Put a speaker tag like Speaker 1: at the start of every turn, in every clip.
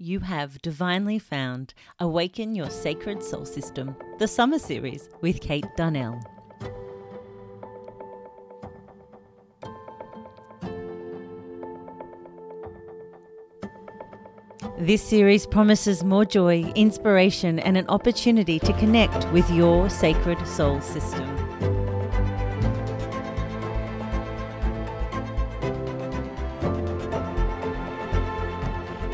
Speaker 1: You have divinely found Awaken Your Sacred Soul System, the summer series with Kate Darnell. This series promises more joy, inspiration, and an opportunity to connect with your sacred soul system.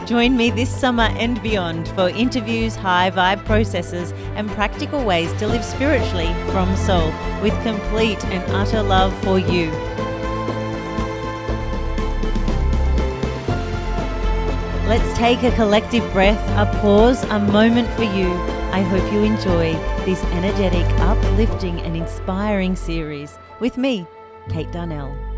Speaker 1: Join me this summer and beyond for interviews, high vibe processes, and practical ways to live spiritually from soul with complete and utter love for you. Let's take a collective breath, a pause, a moment for you. I hope you enjoy this energetic, uplifting, and inspiring series with me, Kate Darnell.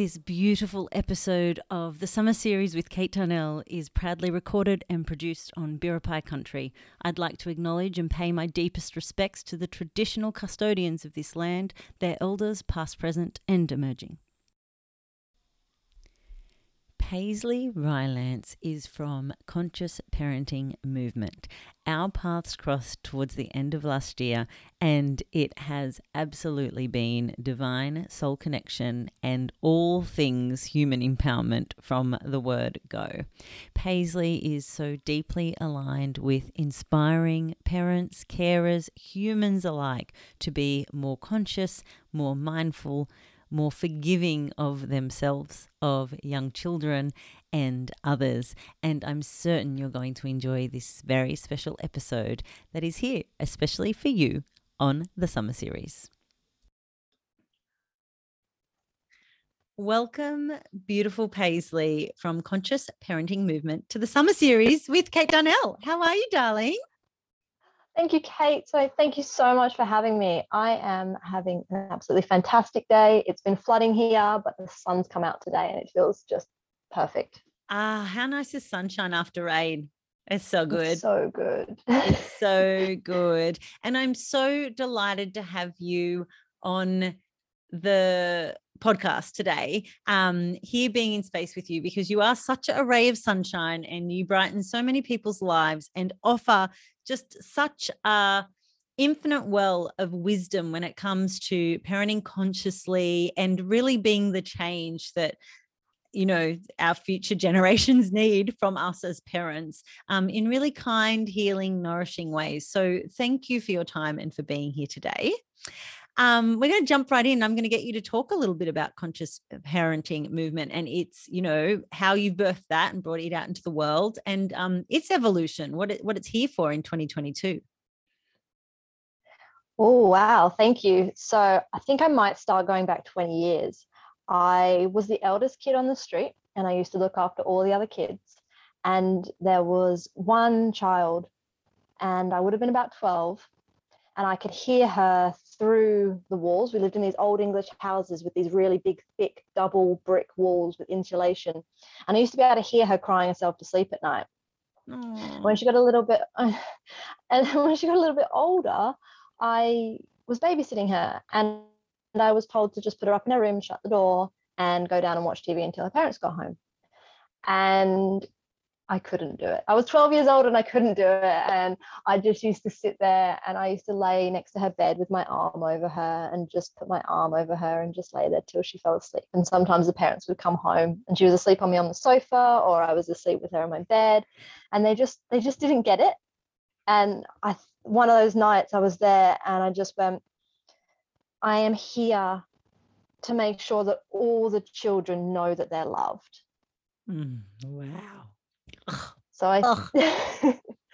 Speaker 1: This beautiful episode of the summer series with Kate Darnell is proudly recorded and produced on Biripi country. I'd like to acknowledge and pay my deepest respects to the traditional custodians of this land, their elders, past, present, and emerging. Paisley Rylance is from Conscious Parenting Movement. Our paths crossed towards the end of last year, and it has absolutely been divine soul connection and all things human empowerment from the word go. Paisley is so deeply aligned with inspiring parents, carers, humans alike to be more conscious, more mindful more forgiving of themselves, of young children, and others. And I'm certain you're going to enjoy this very special episode that is here, especially for you on the summer series. Welcome, beautiful Paisley from Conscious Parenting Movement to the summer series with Kate Darnell. How are you, darling?
Speaker 2: Thank you, Kate. So, thank you so much for having me. I am having an absolutely fantastic day. It's been flooding here, but the sun's come out today and it feels just perfect.
Speaker 1: Ah, how nice is sunshine after rain? It's so good.
Speaker 2: It's so good.
Speaker 1: it's so good. And I'm so delighted to have you on the podcast today um here being in space with you because you are such a ray of sunshine and you brighten so many people's lives and offer just such a infinite well of wisdom when it comes to parenting consciously and really being the change that you know our future generations need from us as parents um, in really kind healing nourishing ways so thank you for your time and for being here today um, we're going to jump right in. I'm going to get you to talk a little bit about conscious parenting movement and its, you know, how you've birthed that and brought it out into the world and um, its evolution, what it, what it's here for in 2022.
Speaker 2: Oh, wow. Thank you. So I think I might start going back 20 years. I was the eldest kid on the street and I used to look after all the other kids. And there was one child, and I would have been about 12, and I could hear her through the walls. We lived in these old English houses with these really big, thick double brick walls with insulation. And I used to be able to hear her crying herself to sleep at night. When she got a little bit, and when she got a little bit older, I was babysitting her and I was told to just put her up in her room, shut the door, and go down and watch TV until her parents got home. And I couldn't do it. I was 12 years old and I couldn't do it. And I just used to sit there and I used to lay next to her bed with my arm over her and just put my arm over her and just lay there till she fell asleep. And sometimes the parents would come home and she was asleep on me on the sofa or I was asleep with her in my bed. And they just they just didn't get it. And I one of those nights I was there and I just went, I am here to make sure that all the children know that they're loved.
Speaker 1: Mm, wow.
Speaker 2: So I.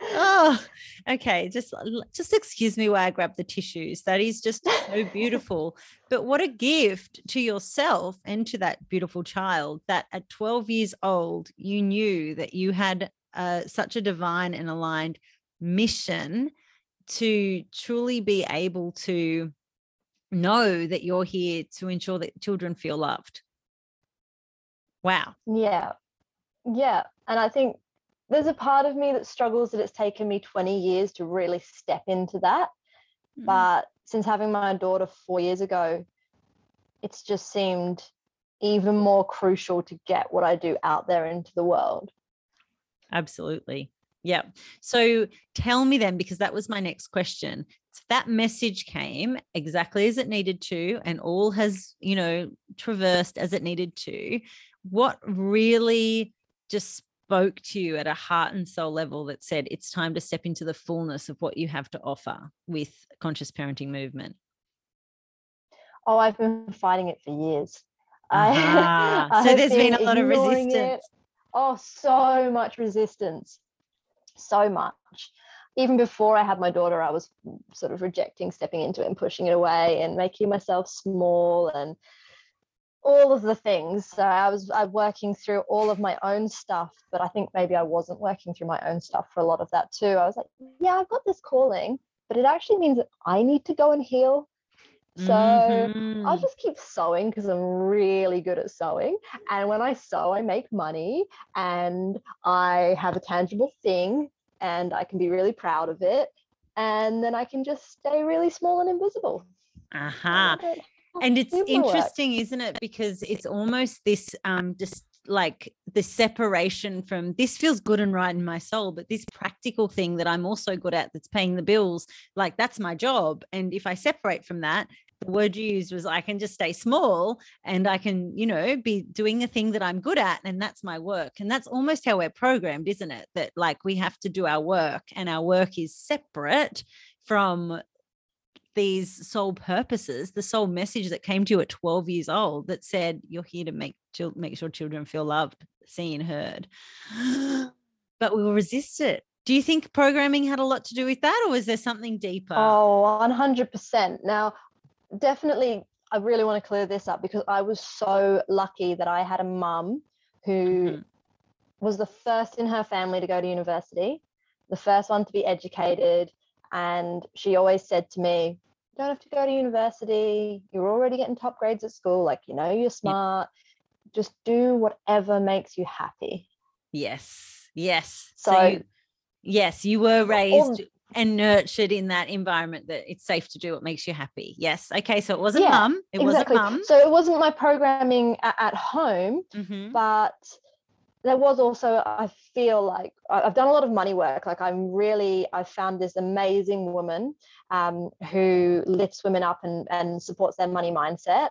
Speaker 1: oh, okay. Just just excuse me while I grab the tissues. That is just so beautiful. but what a gift to yourself and to that beautiful child that at 12 years old you knew that you had uh, such a divine and aligned mission to truly be able to know that you're here to ensure that children feel loved. Wow.
Speaker 2: Yeah. Yeah. And I think there's a part of me that struggles that it's taken me 20 years to really step into that. Mm. But since having my daughter four years ago, it's just seemed even more crucial to get what I do out there into the world.
Speaker 1: Absolutely. Yeah. So tell me then, because that was my next question. That message came exactly as it needed to, and all has, you know, traversed as it needed to. What really just spoke to you at a heart and soul level that said it's time to step into the fullness of what you have to offer with conscious parenting movement?
Speaker 2: Oh, I've been fighting it for years.
Speaker 1: Uh-huh. I, so there's been, been a lot of resistance. It.
Speaker 2: Oh, so much resistance. So much. Even before I had my daughter, I was sort of rejecting stepping into it and pushing it away and making myself small and all of the things. So I was I working through all of my own stuff, but I think maybe I wasn't working through my own stuff for a lot of that too. I was like, yeah, I've got this calling, but it actually means that I need to go and heal. So mm-hmm. I'll just keep sewing because I'm really good at sewing. And when I sew, I make money and I have a tangible thing and I can be really proud of it. And then I can just stay really small and invisible.
Speaker 1: Aha. Uh-huh and it's interesting isn't it because it's almost this um just like the separation from this feels good and right in my soul but this practical thing that i'm also good at that's paying the bills like that's my job and if i separate from that the word you used was i can just stay small and i can you know be doing the thing that i'm good at and that's my work and that's almost how we're programmed isn't it that like we have to do our work and our work is separate from these soul purposes, the soul message that came to you at 12 years old that said you're here to make make sure children feel loved, seen, heard. But we will resist it. Do you think programming had a lot to do with that, or was there something deeper?
Speaker 2: Oh, 100%. Now, definitely, I really want to clear this up because I was so lucky that I had a mum who mm-hmm. was the first in her family to go to university, the first one to be educated. And she always said to me, You don't have to go to university. You're already getting top grades at school. Like, you know, you're smart. Yep. Just do whatever makes you happy.
Speaker 1: Yes. Yes. So, so you, yes, you were raised and nurtured in that environment that it's safe to do what makes you happy. Yes. Okay. So it wasn't yeah, mum. It exactly. wasn't mum.
Speaker 2: So it wasn't my programming at, at home, mm-hmm. but there was also i feel like i've done a lot of money work like i'm really i found this amazing woman um, who lifts women up and, and supports their money mindset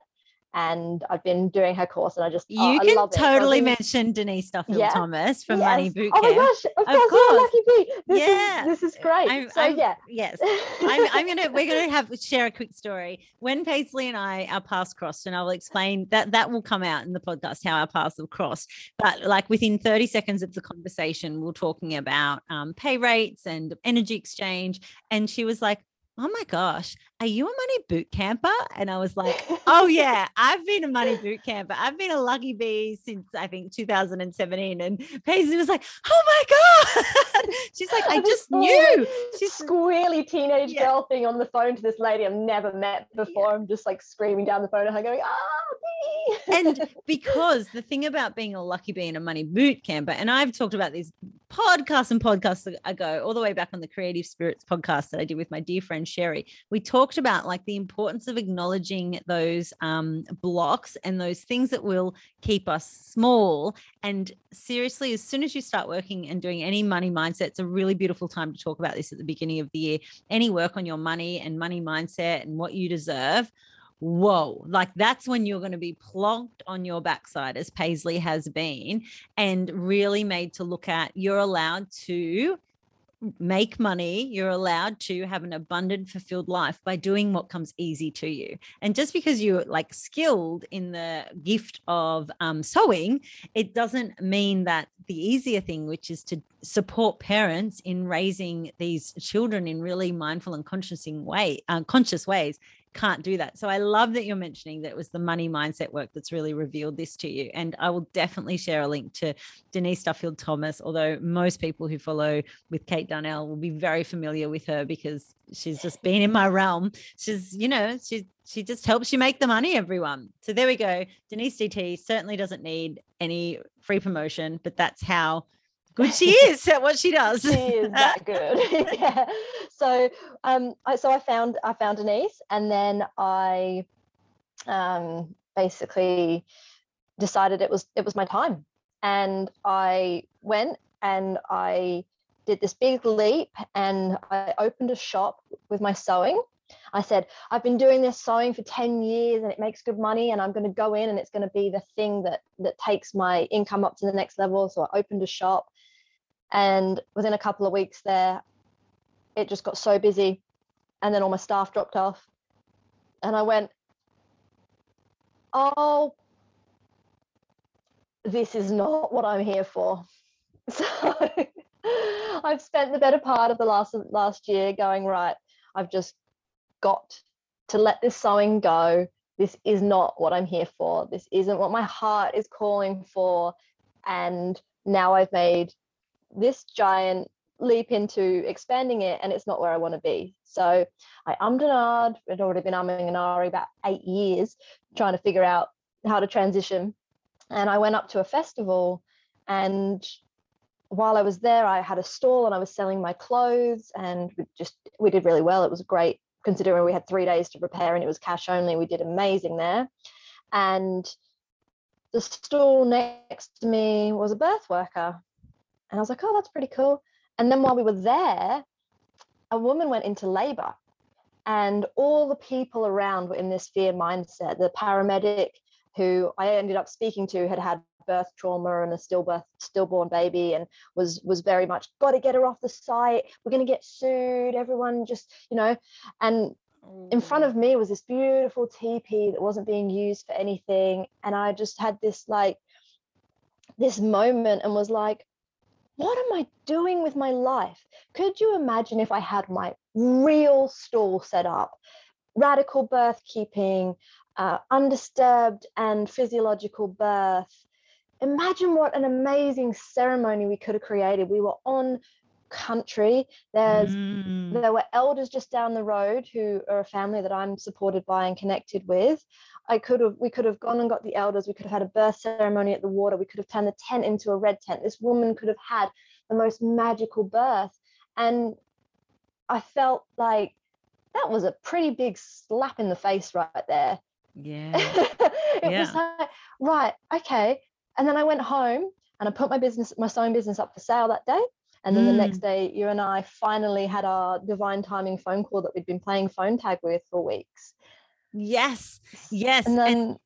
Speaker 2: and I've been doing her course, and I just
Speaker 1: you oh, can totally mention Denise Duffield yeah. Thomas from yes. Money Boot
Speaker 2: Camp. Oh my gosh! Of, of course, course. lucky bee. This yeah, is, this is great. I'm, so
Speaker 1: I'm,
Speaker 2: yeah,
Speaker 1: yes, I'm, I'm, gonna we're gonna have share a quick story. When Paisley and I our paths crossed, and I will explain that that will come out in the podcast how our paths have crossed. But like within 30 seconds of the conversation, we're talking about um, pay rates and energy exchange, and she was like, oh my gosh, are you a money boot camper? And I was like, oh yeah, I've been a money boot camper. I've been a lucky bee since I think 2017. And Paisley was like, oh my God. She's like, I just knew.
Speaker 2: She's squealy teenage yeah. girl thing on the phone to this lady I've never met before. Yeah. I'm just like screaming down the phone at her going, oh,
Speaker 1: and because the thing about being a lucky bee and a money boot camper, and I've talked about these podcasts and podcasts ago, all the way back on the Creative Spirits podcast that I did with my dear friend Sherry, we talked about like the importance of acknowledging those um, blocks and those things that will keep us small. And seriously, as soon as you start working and doing any money mindset, it's a really beautiful time to talk about this at the beginning of the year. Any work on your money and money mindset and what you deserve whoa, like that's when you're going to be plonked on your backside, as Paisley has been, and really made to look at you're allowed to make money, you're allowed to have an abundant, fulfilled life by doing what comes easy to you. And just because you're like skilled in the gift of um, sewing, it doesn't mean that the easier thing, which is to support parents in raising these children in really mindful and conscious way, uh, conscious ways, can't do that. So I love that you're mentioning that it was the money mindset work that's really revealed this to you. And I will definitely share a link to Denise Duffield Thomas, although most people who follow with Kate Darnell will be very familiar with her because she's just been in my realm. She's, you know, she she just helps you make the money, everyone. So there we go. Denise DT certainly doesn't need any free promotion, but that's how good she is at what she does.
Speaker 2: she is that good. yeah. So um I, so I found I found Denise and then I um basically decided it was it was my time and i went and i did this big leap and i opened a shop with my sewing i said i've been doing this sewing for 10 years and it makes good money and i'm going to go in and it's going to be the thing that that takes my income up to the next level so i opened a shop and within a couple of weeks there it just got so busy and then all my staff dropped off and i went oh this is not what I'm here for. So I've spent the better part of the last last year going right. I've just got to let this sewing go. This is not what I'm here for. This isn't what my heart is calling for. And now I've made this giant leap into expanding it and it's not where I want to be. So I ummed and ahed. I'd already been umming and ahhing about eight years trying to figure out how to transition and I went up to a festival and while I was there, I had a stall and I was selling my clothes and we just we did really well. It was great considering we had three days to prepare and it was cash only. We did amazing there. And the stall next to me was a birth worker. And I was like, oh, that's pretty cool. And then while we were there, a woman went into labor and all the people around were in this fear mindset. The paramedic who I ended up speaking to had had birth trauma and a stillbirth stillborn baby and was was very much got to get her off the site we're going to get sued everyone just you know and in front of oh. me was this beautiful teepee that wasn't being used for anything and i just had this like this moment and was like what am i doing with my life could you imagine if i had my real stall set up radical birth keeping uh, undisturbed and physiological birth. Imagine what an amazing ceremony we could have created. We were on country. There's mm. there were elders just down the road who are a family that I'm supported by and connected with. I could have we could have gone and got the elders. We could have had a birth ceremony at the water. We could have turned the tent into a red tent. This woman could have had the most magical birth. And I felt like that was a pretty big slap in the face right there.
Speaker 1: Yeah.
Speaker 2: it yeah. was like, right, okay. And then I went home and I put my business, my sewing business up for sale that day. And then mm. the next mm. day, you and I finally had our divine timing phone call that we'd been playing phone tag with for weeks.
Speaker 1: Yes. Yes.
Speaker 2: And then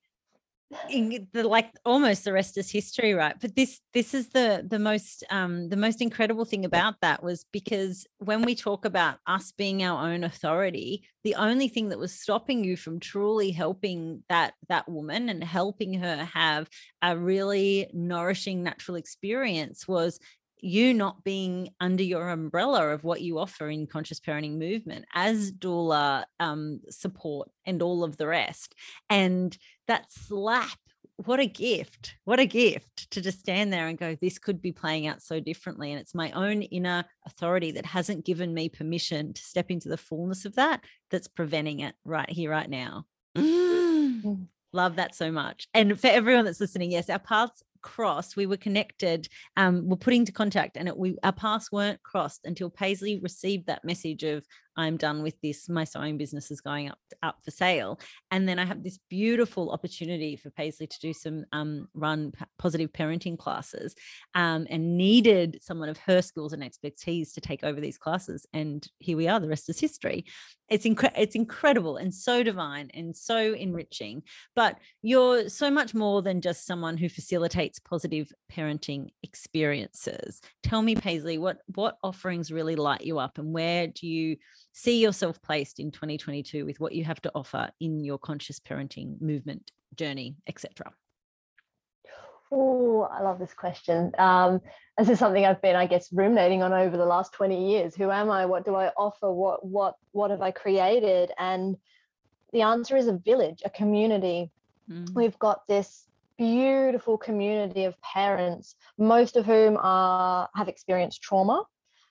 Speaker 2: and
Speaker 1: the like almost the rest is history right but this this is the the most um the most incredible thing about that was because when we talk about us being our own authority the only thing that was stopping you from truly helping that that woman and helping her have a really nourishing natural experience was you not being under your umbrella of what you offer in conscious parenting movement as doula um, support and all of the rest. And that slap, what a gift. What a gift to just stand there and go, this could be playing out so differently. And it's my own inner authority that hasn't given me permission to step into the fullness of that that's preventing it right here, right now. Mm. Love that so much. And for everyone that's listening, yes, our paths crossed. We were connected. Um, we're putting to contact, and it, we our paths weren't crossed until Paisley received that message of I'm done with this. My sewing business is going up up for sale, and then I have this beautiful opportunity for Paisley to do some um, run positive parenting classes, um, and needed someone of her skills and expertise to take over these classes. And here we are. The rest is history. It's incre- it's incredible and so divine and so enriching. But you're so much more than just someone who facilitates positive parenting experiences. Tell me, Paisley, what what offerings really light you up, and where do you see yourself placed in 2022 with what you have to offer in your conscious parenting movement journey, etc.?
Speaker 2: Oh, I love this question. Um, this is something I've been, I guess, ruminating on over the last 20 years. Who am I? What do I offer? What what what have I created? And the answer is a village, a community. Mm. We've got this beautiful community of parents, most of whom are have experienced trauma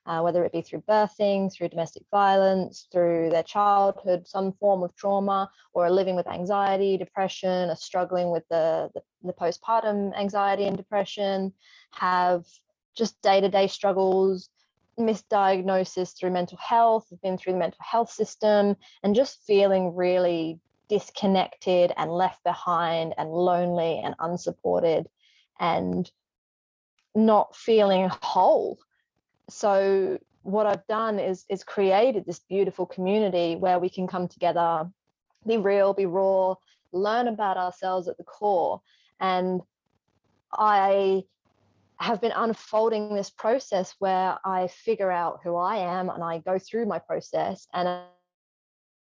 Speaker 2: uh, whether it be through birthing, through domestic violence, through their childhood, some form of trauma, or are living with anxiety, depression, are struggling with the, the, the postpartum anxiety and depression, have just day to day struggles, misdiagnosis through mental health, have been through the mental health system, and just feeling really disconnected and left behind and lonely and unsupported and not feeling whole. So what I've done is is created this beautiful community where we can come together, be real, be raw, learn about ourselves at the core. And I have been unfolding this process where I figure out who I am and I go through my process and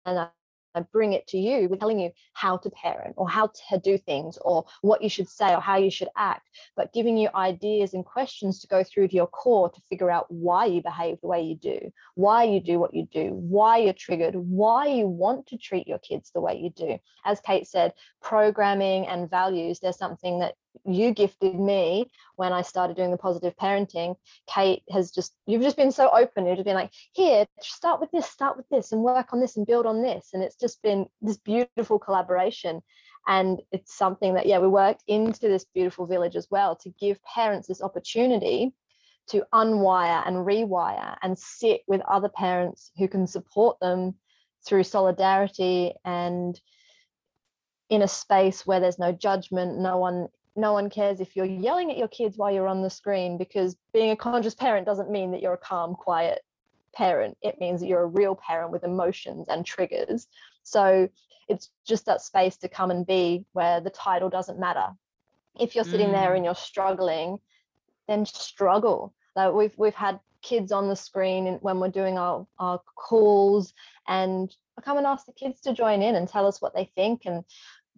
Speaker 2: and I bring it to you with telling you how to parent or how to do things or what you should say or how you should act, but giving you ideas and questions to go through to your core to figure out why you behave the way you do, why you do what you do, why you're triggered, why you want to treat your kids the way you do. As Kate said, programming and values, there's something that you gifted me when I started doing the positive parenting. Kate has just, you've just been so open. You've been like, here, start with this, start with this, and work on this and build on this. And it's just been this beautiful collaboration. And it's something that, yeah, we worked into this beautiful village as well to give parents this opportunity to unwire and rewire and sit with other parents who can support them through solidarity and in a space where there's no judgment, no one no one cares if you're yelling at your kids while you're on the screen because being a conscious parent doesn't mean that you're a calm, quiet parent. It means that you're a real parent with emotions and triggers. So it's just that space to come and be where the title doesn't matter. If you're sitting mm. there and you're struggling, then struggle. Like we've we've had kids on the screen when we're doing our, our calls and I come and ask the kids to join in and tell us what they think and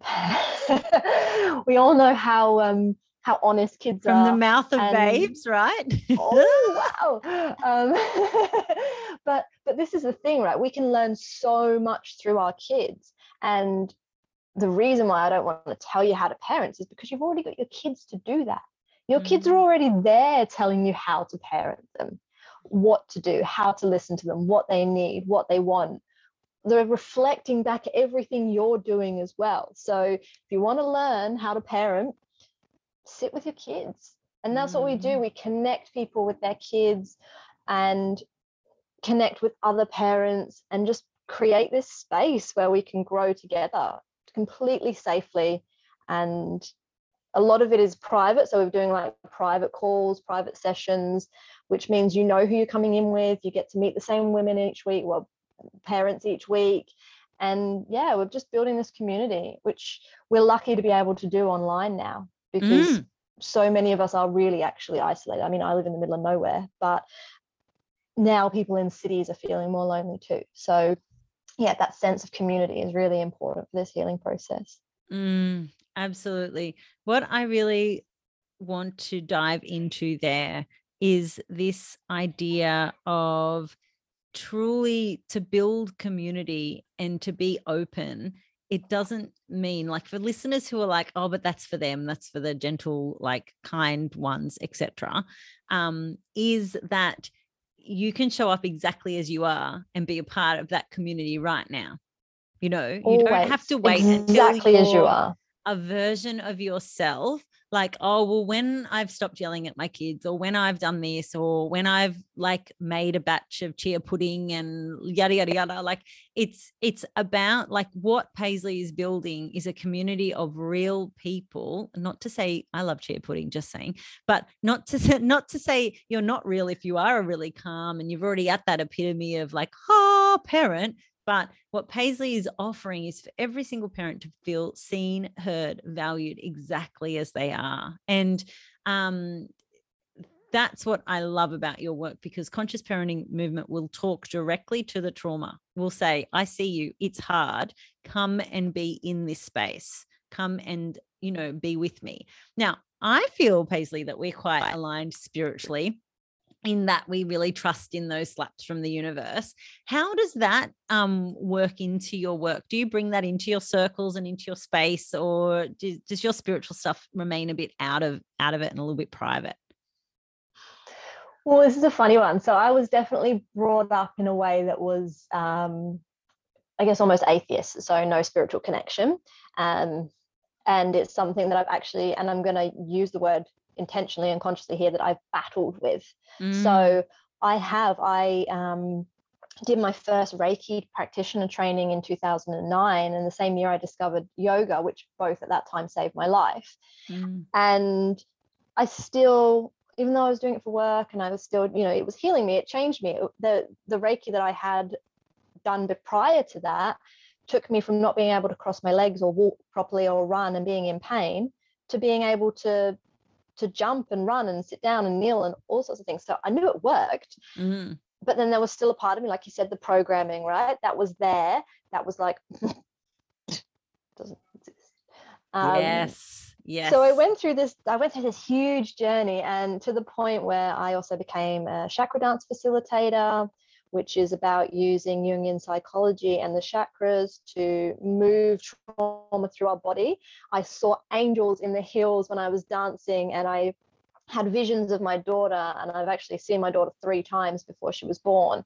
Speaker 2: we all know how um, how honest kids
Speaker 1: from
Speaker 2: are.
Speaker 1: From the mouth of and, babes, right?
Speaker 2: oh wow! Um, but but this is the thing, right? We can learn so much through our kids, and the reason why I don't want to tell you how to parent is because you've already got your kids to do that. Your mm. kids are mm. already there telling you how to parent them, what to do, how to listen to them, what they need, what they want, they're reflecting back everything you're doing as well. So if you want to learn how to parent, sit with your kids. And that's mm. what we do. Mm. We connect people with their kids and connect with other parents and just create this space where we can grow together completely safely. And a lot of it is private. So we're doing like private calls, private sessions, which means you know who you're coming in with. You get to meet the same women each week. Well, parents each week. And yeah we're just building this community which we're lucky to be able to do online now because mm. so many of us are really actually isolated. I mean i live in the middle of nowhere but now people in cities are feeling more lonely too. So yeah that sense of community is really important for this healing process.
Speaker 1: Mm, absolutely. What i really want to dive into there is this idea of truly to build community and to be open it doesn't mean like for listeners who are like oh but that's for them that's for the gentle like kind ones etc um is that you can show up exactly as you are and be a part of that community right now you know Always. you don't have to wait
Speaker 2: exactly as you are
Speaker 1: a version of yourself like oh well when i've stopped yelling at my kids or when i've done this or when i've like made a batch of chia pudding and yada yada yada like it's it's about like what paisley is building is a community of real people not to say i love chia pudding just saying but not to say, not to say you're not real if you are a really calm and you've already at that epitome of like oh parent but what Paisley is offering is for every single parent to feel seen, heard, valued exactly as they are. And um, that's what I love about your work because conscious parenting movement will talk directly to the trauma. We'll say, I see you, it's hard. Come and be in this space. Come and, you know, be with me. Now, I feel, Paisley, that we're quite aligned spiritually in that we really trust in those slaps from the universe. How does that um, work into your work? Do you bring that into your circles and into your space or do, does your spiritual stuff remain a bit out of out of it and a little bit private?
Speaker 2: Well this is a funny one. So i was definitely brought up in a way that was um, i guess almost atheist so no spiritual connection. Um, and it's something that i've actually and i'm going to use the word intentionally and consciously here that I've battled with. Mm. So I have, I um, did my first Reiki practitioner training in 2009. And the same year, I discovered yoga, which both at that time saved my life. Mm. And I still, even though I was doing it for work and I was still, you know, it was healing me, it changed me. The, the Reiki that I had done prior to that took me from not being able to cross my legs or walk properly or run and being in pain to being able to to jump and run and sit down and kneel and all sorts of things. So I knew it worked. Mm but then there was still a part of me, like you said, the programming, right? That was there. That was like doesn't exist.
Speaker 1: Um, yes. Yes.
Speaker 2: So I went through this, I went through this huge journey and to the point where I also became a chakra dance facilitator, which is about using Jungian psychology and the chakras to move trauma through our body. I saw angels in the hills when I was dancing and I had visions of my daughter, and I've actually seen my daughter three times before she was born.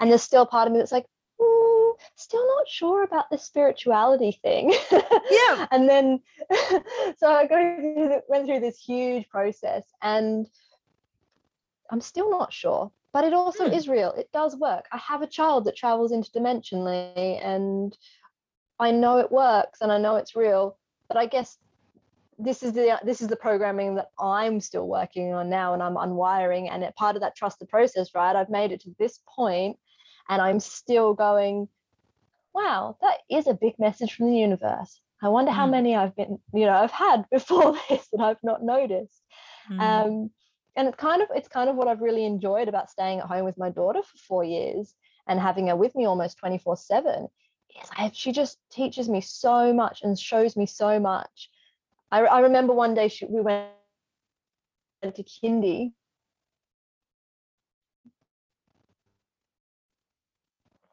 Speaker 2: And there's still part of me that's like, mm, still not sure about the spirituality thing.
Speaker 1: Yeah.
Speaker 2: and then, so I go went through this huge process, and I'm still not sure. But it also hmm. is real. It does work. I have a child that travels interdimensionally, and I know it works, and I know it's real. But I guess this is the this is the programming that I'm still working on now and I'm unwiring and it, part of that trust the process right I've made it to this point and I'm still going wow that is a big message from the universe I wonder how mm. many I've been you know I've had before this that I've not noticed mm. um, and it's kind of it's kind of what I've really enjoyed about staying at home with my daughter for 4 years and having her with me almost 24 7 is I, she just teaches me so much and shows me so much I, I remember one day she, we went to kindy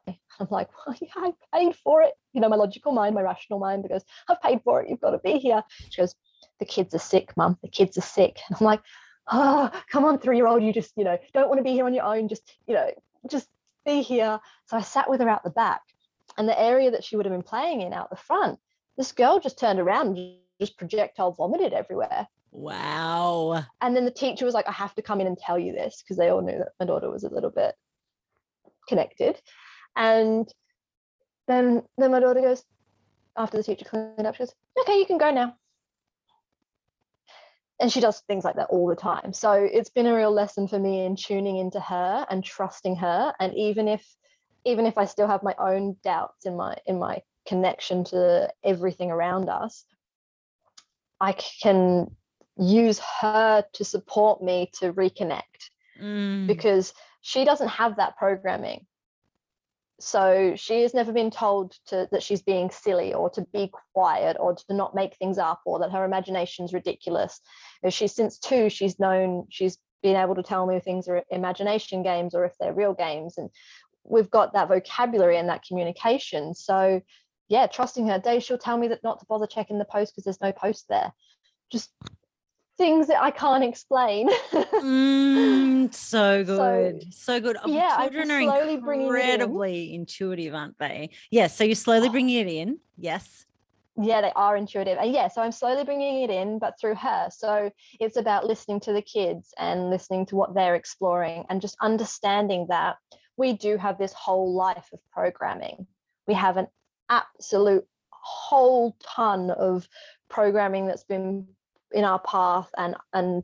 Speaker 2: I'm like, well, yeah, I paid for it. You know, my logical mind, my rational mind goes, I've paid for it. You've got to be here. She goes, the kids are sick, mum. The kids are sick. And I'm like, oh, come on, three-year-old. You just, you know, don't want to be here on your own. Just, you know, just be here. So I sat with her out the back and the area that she would have been playing in out the front, this girl just turned around and just projectile vomited everywhere.
Speaker 1: Wow.
Speaker 2: And then the teacher was like, I have to come in and tell you this because they all knew that my daughter was a little bit connected. And then then my daughter goes, after the teacher cleaned up, she goes, okay, you can go now. And she does things like that all the time. So it's been a real lesson for me in tuning into her and trusting her. And even if even if I still have my own doubts in my in my connection to everything around us, I can use her to support me to reconnect mm. because she doesn't have that programming. So she has never been told to that she's being silly or to be quiet or to not make things up or that her imagination's ridiculous. She's since two, she's known she's been able to tell me if things are imagination games or if they're real games. And we've got that vocabulary and that communication. So yeah, trusting her. Day she'll tell me that not to bother checking the post because there's no post there. Just things that I can't explain.
Speaker 1: mm, so good, so, so good. Yeah, children are incredibly intuitive, aren't they? Yes. Yeah, so you're slowly oh. bringing it in. Yes.
Speaker 2: Yeah, they are intuitive. And yeah, so I'm slowly bringing it in, but through her. So it's about listening to the kids and listening to what they're exploring and just understanding that we do have this whole life of programming. We have an absolute whole ton of programming that's been in our path and and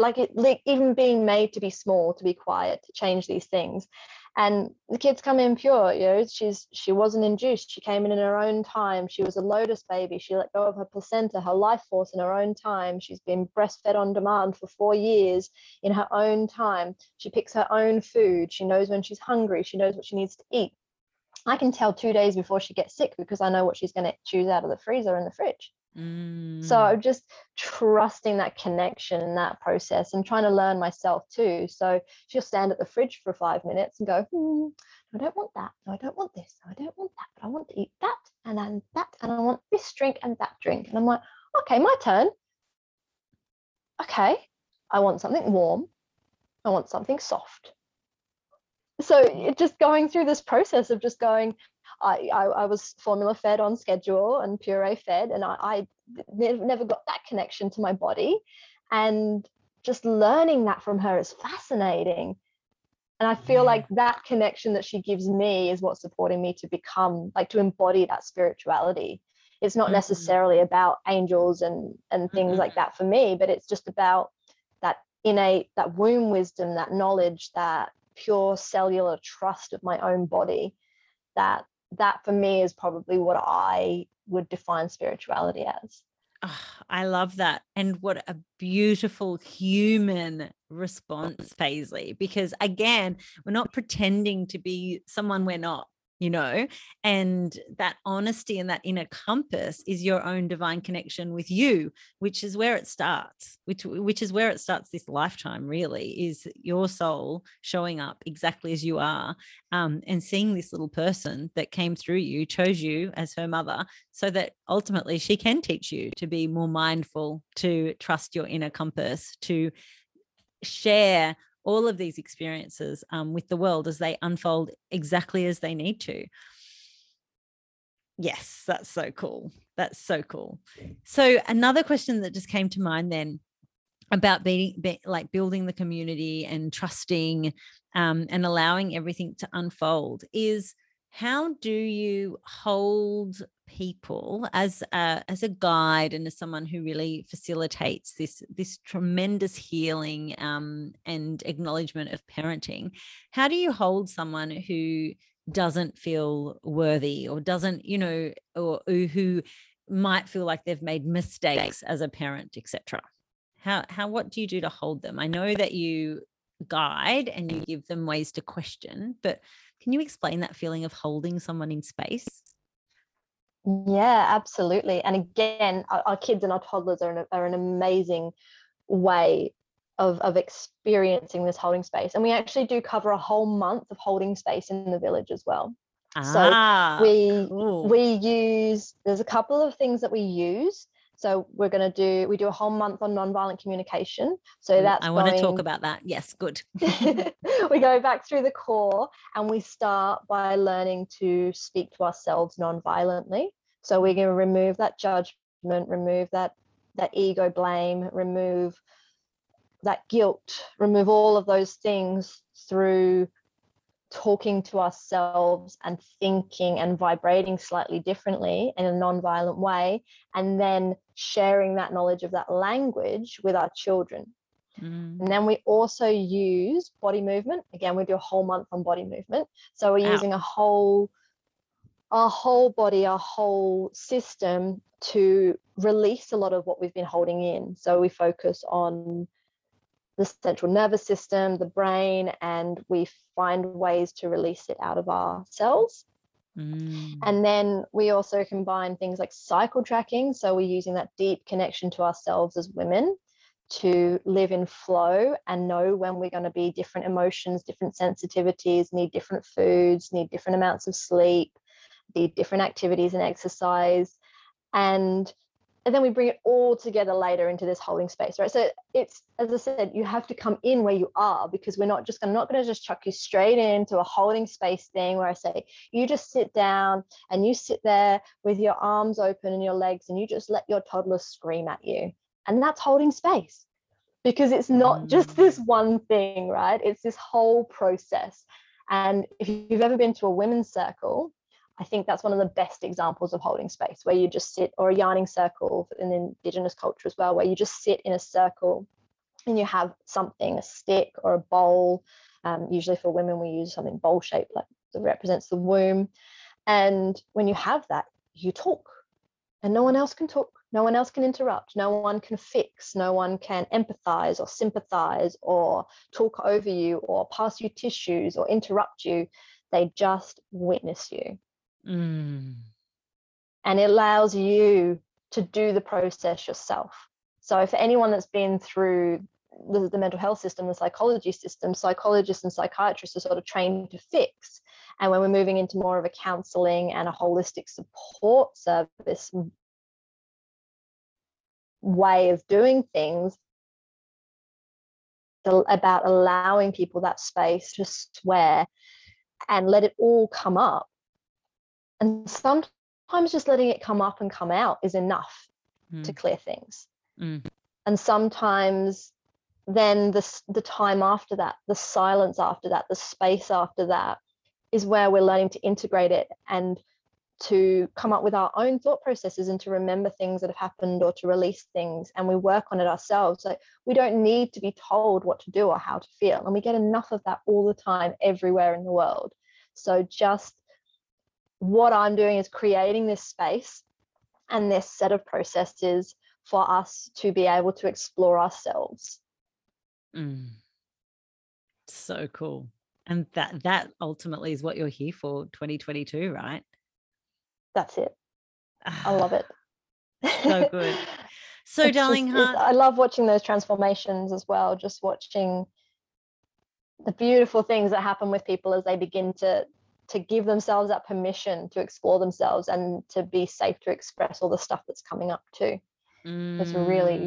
Speaker 2: like it like even being made to be small to be quiet to change these things. And the kids come in pure you know she's she wasn't induced. She came in in her own time. She was a lotus baby. She let go of her placenta her life force in her own time. She's been breastfed on demand for four years in her own time. She picks her own food. She knows when she's hungry. She knows what she needs to eat. I can tell two days before she gets sick because I know what she's going to choose out of the freezer and the fridge. Mm. So just trusting that connection and that process and trying to learn myself too. So she'll stand at the fridge for five minutes and go, hmm, I don't want that. No, I don't want this. No, I don't want that. But I want to eat that and then that. And I want this drink and that drink. And I'm like, okay, my turn. Okay, I want something warm. I want something soft so it just going through this process of just going I, I, I was formula fed on schedule and puree fed and I, I never got that connection to my body and just learning that from her is fascinating and i feel like that connection that she gives me is what's supporting me to become like to embody that spirituality it's not mm-hmm. necessarily about angels and and things mm-hmm. like that for me but it's just about that innate that womb wisdom that knowledge that pure cellular trust of my own body that that for me is probably what i would define spirituality as
Speaker 1: Oh, I love that. And what a beautiful human response, Paisley, because again, we're not pretending to be someone we're not you know and that honesty and that inner compass is your own divine connection with you which is where it starts which which is where it starts this lifetime really is your soul showing up exactly as you are um, and seeing this little person that came through you chose you as her mother so that ultimately she can teach you to be more mindful to trust your inner compass to share all of these experiences um, with the world as they unfold exactly as they need to. Yes, that's so cool. That's so cool. So another question that just came to mind then about being be, like building the community and trusting um, and allowing everything to unfold is how do you hold people as a, as a guide and as someone who really facilitates this this tremendous healing um, and acknowledgement of parenting? How do you hold someone who doesn't feel worthy or doesn't you know or, or who might feel like they've made mistakes as a parent etc how how what do you do to hold them? I know that you guide and you give them ways to question but can you explain that feeling of holding someone in space?
Speaker 2: Yeah, absolutely. And again, our, our kids and our toddlers are an, are an amazing way of, of experiencing this holding space. And we actually do cover a whole month of holding space in the village as well. Ah, so we cool. we use there's a couple of things that we use so we're going to do, we do a whole month on nonviolent communication. So mm, that's
Speaker 1: I want going, to talk about that. Yes, good.
Speaker 2: we go back through the core and we start by learning to speak to ourselves nonviolently. So we're going to remove that judgment, remove that that ego blame, remove that guilt, remove all of those things through talking to ourselves and thinking and vibrating slightly differently in a non-violent way and then sharing that knowledge of that language with our children mm. and then we also use body movement again we do a whole month on body movement so we're Ow. using a whole our whole body our whole system to release a lot of what we've been holding in so we focus on the central nervous system, the brain, and we find ways to release it out of our cells. Mm. And then we also combine things like cycle tracking. So we're using that deep connection to ourselves as women to live in flow and know when we're going to be different emotions, different sensitivities, need different foods, need different amounts of sleep, need different activities and exercise. And and then we bring it all together later into this holding space right? So it's as i said you have to come in where you are because we're not just i'm not going to just chuck you straight into a holding space thing where i say you just sit down and you sit there with your arms open and your legs and you just let your toddler scream at you. And that's holding space because it's not just this mm. one thing right? It's this whole process. And if you've ever been to a women's circle I think that's one of the best examples of holding space where you just sit, or a yarning circle in Indigenous culture as well, where you just sit in a circle and you have something, a stick or a bowl. Um, usually for women, we use something bowl shaped, like that represents the womb. And when you have that, you talk, and no one else can talk. No one else can interrupt. No one can fix. No one can empathize or sympathize or talk over you or pass you tissues or interrupt you. They just witness you. Mm. And it allows you to do the process yourself. So, for anyone that's been through the, the, mental health system, the psychology system, psychologists and psychiatrists are sort of trained to fix. And when we're moving into more of a counseling and a holistic support service way of doing things, about allowing people that space to swear and let it all come up and sometimes just letting it come up and come out is enough mm. to clear things. Mm. And sometimes then the, the time after that, the silence after that, the space after that is where we're learning to integrate it and to come up with our own thought processes and to remember things that have happened or to release things and we work on it ourselves so we don't need to be told what to do or how to feel and we get enough of that all the time everywhere in the world so just what i'm doing is creating this space and this set of processes for us to be able to explore ourselves
Speaker 1: mm. so cool and that that ultimately is what you're here for 2022 right
Speaker 2: that's it. I love it.
Speaker 1: so good. So, darling
Speaker 2: just,
Speaker 1: heart,
Speaker 2: I love watching those transformations as well. Just watching the beautiful things that happen with people as they begin to to give themselves that permission to explore themselves and to be safe to express all the stuff that's coming up too. Mm. It's really,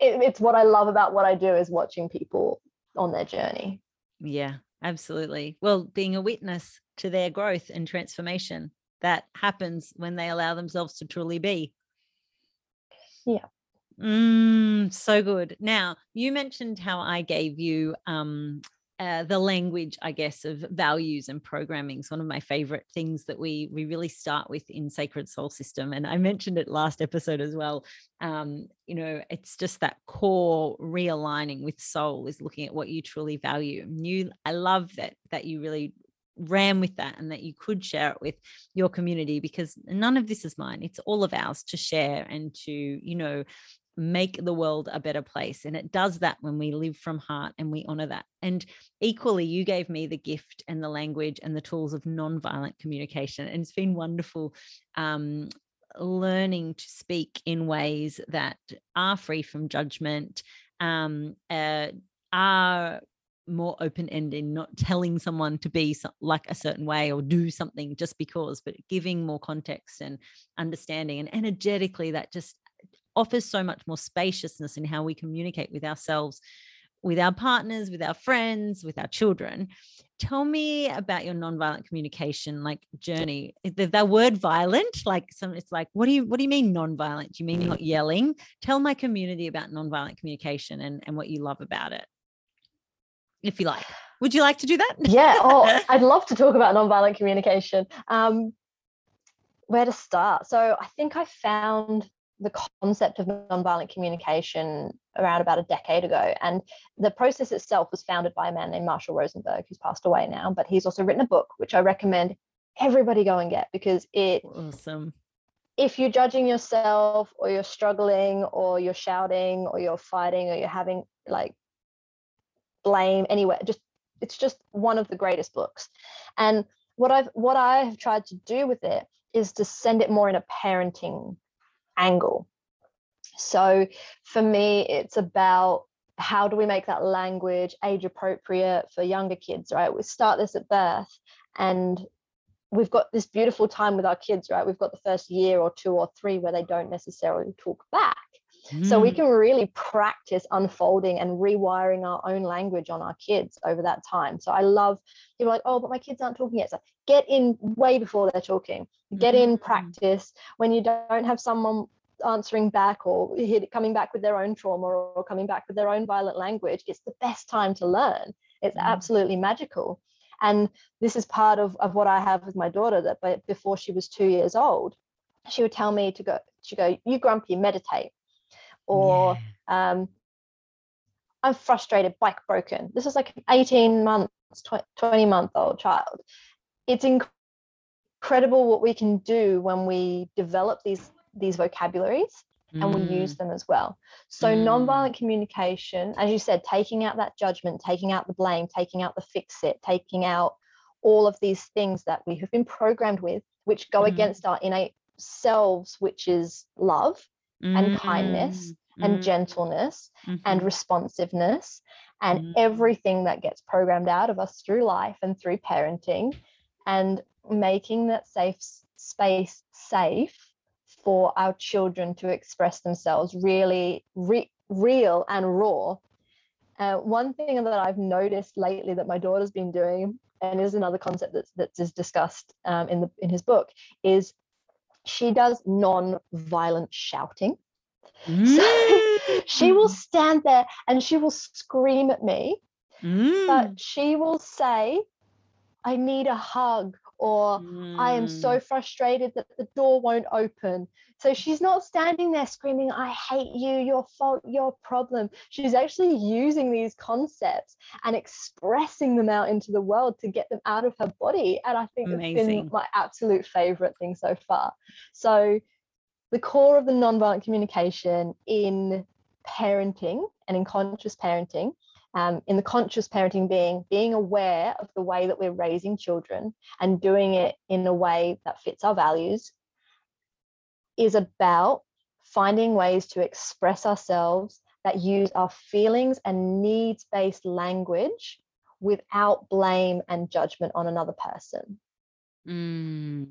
Speaker 2: it, it's what I love about what I do is watching people on their journey.
Speaker 1: Yeah, absolutely. Well, being a witness to their growth and transformation that happens when they allow themselves to truly be.
Speaker 2: Yeah.
Speaker 1: Mm, so good. Now, you mentioned how I gave you um, uh, the language, I guess, of values and programming is one of my favorite things that we we really start with in Sacred Soul System. And I mentioned it last episode as well. Um, you know, it's just that core realigning with soul is looking at what you truly value. You, I love that that you really ran with that and that you could share it with your community because none of this is mine it's all of ours to share and to you know make the world a better place and it does that when we live from heart and we honor that and equally you gave me the gift and the language and the tools of non-violent communication and it's been wonderful um, learning to speak in ways that are free from judgment um, uh, are more open ended, not telling someone to be like a certain way or do something just because, but giving more context and understanding. And energetically, that just offers so much more spaciousness in how we communicate with ourselves, with our partners, with our friends, with our children. Tell me about your nonviolent communication like journey. The, the word violent, like some, it's like, what do you what do you mean nonviolent? Do you mean not yelling? Tell my community about nonviolent communication and, and what you love about it if you like. Would you like to do that?
Speaker 2: yeah. Oh, I'd love to talk about nonviolent communication. Um, where to start? So I think I found the concept of nonviolent communication around about a decade ago. And the process itself was founded by a man named Marshall Rosenberg, who's passed away now, but he's also written a book, which I recommend everybody go and get because it
Speaker 1: awesome.
Speaker 2: If you're judging yourself or you're struggling or you're shouting or you're fighting or you're having like blame anywhere just it's just one of the greatest books and what i've what i have tried to do with it is to send it more in a parenting angle. So for me it's about how do we make that language age appropriate for younger kids right? We start this at birth and we've got this beautiful time with our kids right? We've got the first year or two or three where they don't necessarily talk back so we mm. can really practice unfolding and rewiring our own language on our kids over that time. So I love people like, oh, but my kids aren't talking yet. So get in way before they're talking. Get in mm-hmm. practice when you don't have someone answering back or coming back with their own trauma or coming back with their own violent language. It's the best time to learn. It's mm. absolutely magical. And this is part of, of what I have with my daughter that before she was two years old, she would tell me to go, she go, you grumpy, meditate or yeah. um, I'm frustrated, bike broken. This is like an 18 months, 20 month old child. It's incredible what we can do when we develop these these vocabularies and we use mm. them as well. So mm. nonviolent communication, as you said, taking out that judgment, taking out the blame, taking out the fix it, taking out all of these things that we have been programmed with, which go mm. against our innate selves, which is love mm-hmm. and kindness mm-hmm. and gentleness mm-hmm. and responsiveness and mm-hmm. everything that gets programmed out of us through life and through parenting and making that safe space safe for our children to express themselves really re- real and raw uh, one thing that I've noticed lately that my daughter's been doing, and is another concept that's that is discussed um, in the in his book, is she does non-violent shouting. Mm. So she will stand there and she will scream at me,
Speaker 1: Mm.
Speaker 2: but she will say, I need a hug, or I am so
Speaker 1: Mm.
Speaker 2: frustrated that the door won't open. So she's not standing there screaming, I hate you, your fault, your problem. She's actually using these concepts and expressing them out into the world to get them out of her body. And I think it's been my absolute favorite thing so far. So the core of the nonviolent communication in parenting and in conscious parenting um, in the conscious parenting being being aware of the way that we're raising children and doing it in a way that fits our values is about finding ways to express ourselves that use our feelings and needs based language without blame and judgment on another person.
Speaker 1: Mm.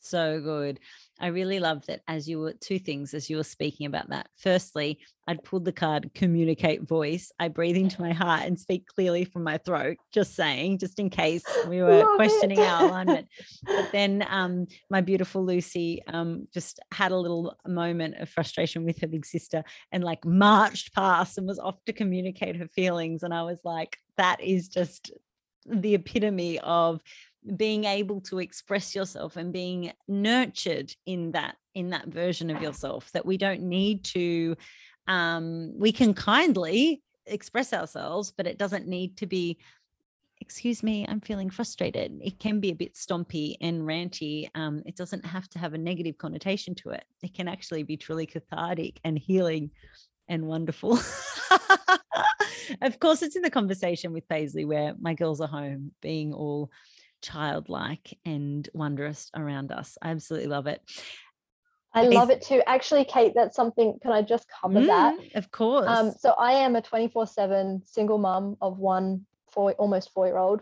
Speaker 1: So good. I really love that as you were two things as you were speaking about that. Firstly, I'd pulled the card communicate voice. I breathe into my heart and speak clearly from my throat, just saying, just in case we were
Speaker 2: Love it.
Speaker 1: questioning our alignment. But then um, my beautiful Lucy um, just had a little moment of frustration with her big sister and like marched past and was off to communicate her feelings. And I was like, that is just the epitome of being able to express yourself and being nurtured in that in that version of yourself that we don't need to um we can kindly express ourselves but it doesn't need to be excuse me i'm feeling frustrated. It can be a bit stompy and ranty um it doesn't have to have a negative connotation to it. It can actually be truly cathartic and healing and wonderful. Of course it's in the conversation with paisley where my girls are home being all childlike and wondrous around us. I absolutely love it.
Speaker 2: I love it too. Actually, Kate, that's something. Can I just cover that?
Speaker 1: Mm, of course.
Speaker 2: Um, so I am a 24/7 single mum of one four almost four year old,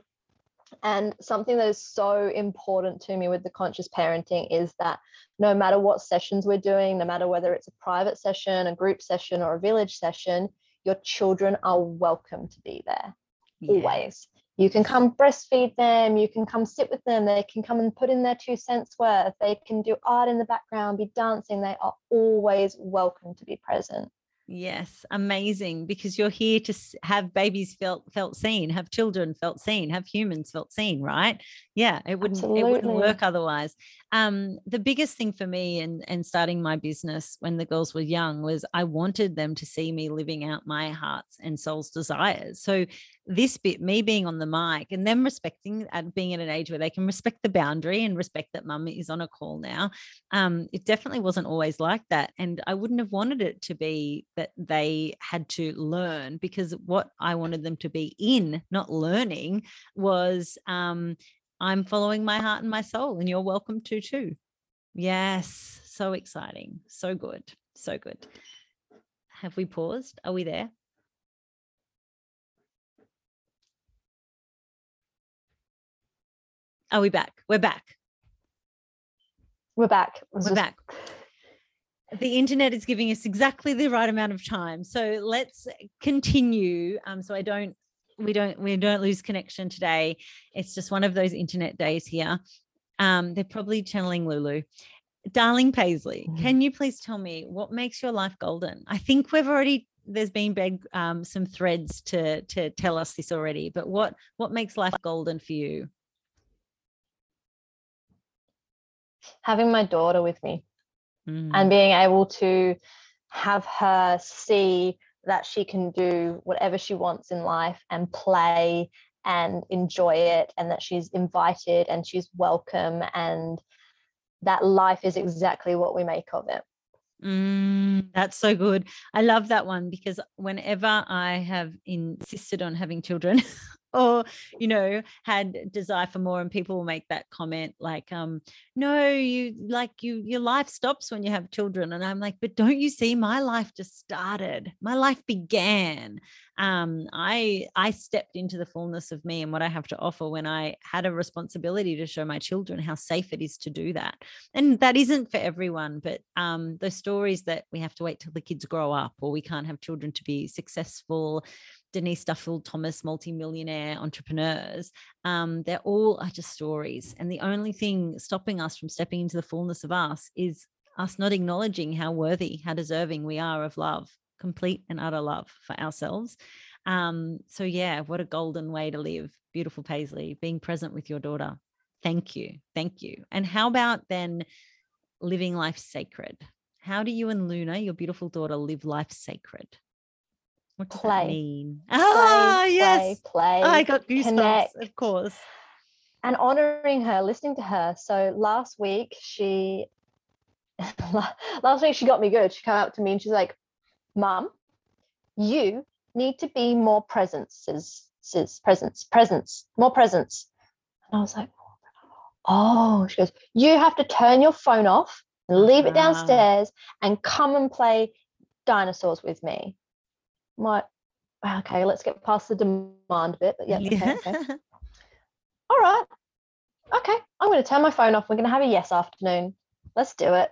Speaker 2: and something that is so important to me with the conscious parenting is that no matter what sessions we're doing, no matter whether it's a private session, a group session, or a village session, your children are welcome to be there
Speaker 1: Yeah.
Speaker 2: always. You can come breastfeed them, you can come sit with them, they can come and put in their two cents worth, they can do art in the background, be dancing, they are always welcome to be present.
Speaker 1: Yes, amazing. Because you're here to have babies felt felt seen, have children felt seen, have humans felt seen, right? Yeah, it wouldn't it wouldn't work otherwise. Um, the biggest thing for me and and starting my business when the girls were young was I wanted them to see me living out my heart's and soul's desires. So this bit, me being on the mic and them respecting and being at an age where they can respect the boundary and respect that mum is on a call now um, it definitely wasn't always like that. And I wouldn't have wanted it to be that they had to learn because what I wanted them to be in, not learning, was um, I'm following my heart and my soul, and you're welcome to too. Yes, so exciting. So good. So good. Have we paused? Are we there? Are we back? We're back.
Speaker 2: We're back.
Speaker 1: We're
Speaker 2: just-
Speaker 1: back. The internet is giving us exactly the right amount of time. So let's continue. Um, so I don't we don't we don't lose connection today. It's just one of those internet days here. Um, they're probably channeling Lulu. Darling Paisley,
Speaker 2: Mhm.
Speaker 1: can you please tell me what makes your life golden? I think we've already there's been big um, some threads to to tell us this already, but what what makes life golden for you?
Speaker 2: having my daughter with me
Speaker 1: Mm,
Speaker 2: and being able to have her see that she can do whatever she wants in life and play and enjoy it and that she's invited and she's welcome and that life is exactly what we make of it
Speaker 1: Mm, that's so good. I love that one because whenever I have insisted on having children or, you know, had desire for more and people will make that comment like, um, no, you like you, your life stops when you have children. And I'm like, but don't you see my life just started? My life began. Um, I I stepped into the fullness of me and what I have to offer when I had a responsibility to show my children how safe it is to do that and that isn't for everyone but um the stories that we have to wait till the kids grow up or we can't have children to be successful denise duffield thomas multimillionaire entrepreneurs um they're all are just stories and the only thing stopping us from stepping into the fullness of us is us not acknowledging how worthy, how deserving we are of love, complete and utter love for ourselves. Um, so yeah, what a golden way to live. Beautiful Paisley, being present with your daughter. Thank you. Thank you. And how about then living life sacred? How do you and Luna, your beautiful daughter, live life sacred? What does
Speaker 2: play.
Speaker 1: that mean?
Speaker 2: Play,
Speaker 1: Ah,
Speaker 2: play,
Speaker 1: yes.
Speaker 2: play.
Speaker 1: I got goosebumps,
Speaker 2: connect.
Speaker 1: of course.
Speaker 2: and honoring her, listening to her. So last week she last week she got me good. She came up to me and she's like, Mom, you need to be more presence, presence, presence, more presence. And I was like, Oh, she goes, You have to turn your phone off and leave it
Speaker 1: Ah.
Speaker 2: downstairs and come and play dinosaurs with me. I'm ah, okay, let's get past the demand bit. But yeah, okay, okay all right, okay, I'm going to turn my phone off. We're going to have a yes afternoon. Let's do it.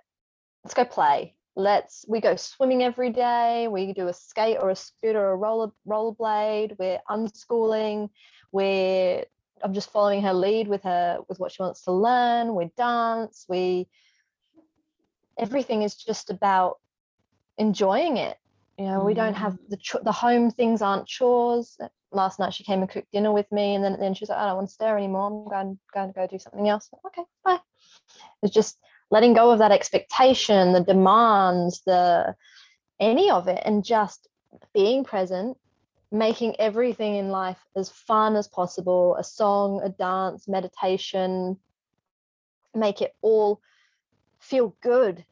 Speaker 2: Let's go play. Let's, we go swimming every day. We do a skate or a scooter or a roller rollerblade. We're unschooling. We're, I'm just following her lead with her, with what she wants to learn. We dance. We, everything is just about enjoying it. You know, we don't mm. have the, ch- the home things aren't chores. Uh, last night she came and cooked dinner with me and then, then she was like i don't want to stay anymore. I'm going, going to go do something else. Okay bye. It's just letting go of that expectation the demands the any of it and just being present making everything in life as fun as possible a song a dance meditation make it all feel good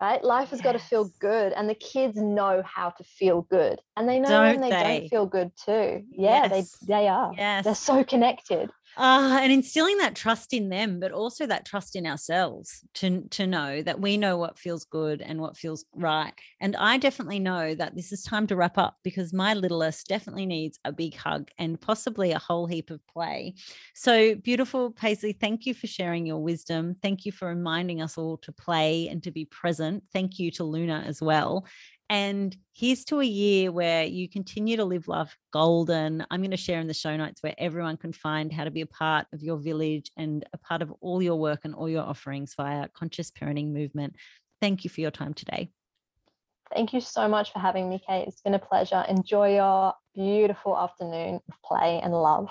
Speaker 2: right life has got to feel good and the kids know how to feel good and they know
Speaker 1: Don't
Speaker 2: when they,
Speaker 1: they?
Speaker 2: don't feel good too yeah
Speaker 1: Yes.
Speaker 2: they they are
Speaker 1: Yes.
Speaker 2: they're so connected
Speaker 1: Ah, and instilling that trust in them, but also that trust in ourselves to, to know that we know what feels good and what feels right. And I definitely know that this is time to wrap up because my littlest definitely needs a big hug and possibly a whole heap of play. So, beautiful Paisley, thank you for sharing your wisdom. Thank you for reminding us all to play and to be present. Thank you to Luna as well. And here's to a year where you continue to live life golden. I'm going to share in the show notes where everyone can find how to be a part of your village and a part of all your work and all your offerings via Conscious Parenting Movement. Thank you for your time today.
Speaker 2: thank you so much for having me kate it's been a pleasure enjoy your beautiful afternoon of play and love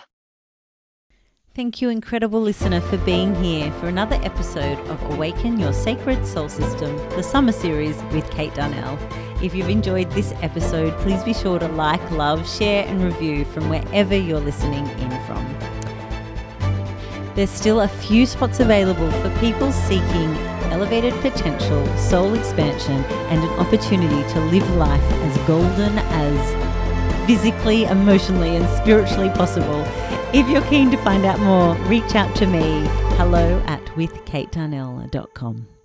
Speaker 1: Thank you, incredible listener, for being here for another episode of Awaken Your Sacred Soul System, the summer series with Kate Darnell. If you've enjoyed this episode, please be sure to like, love, share, and review from wherever you're listening in from. There's still a few spots available for people seeking elevated potential, soul expansion, and an opportunity to live life as golden as physically, emotionally, and spiritually possible. If you're keen to find out more, reach out to me. Hello at withkatedarnell.com.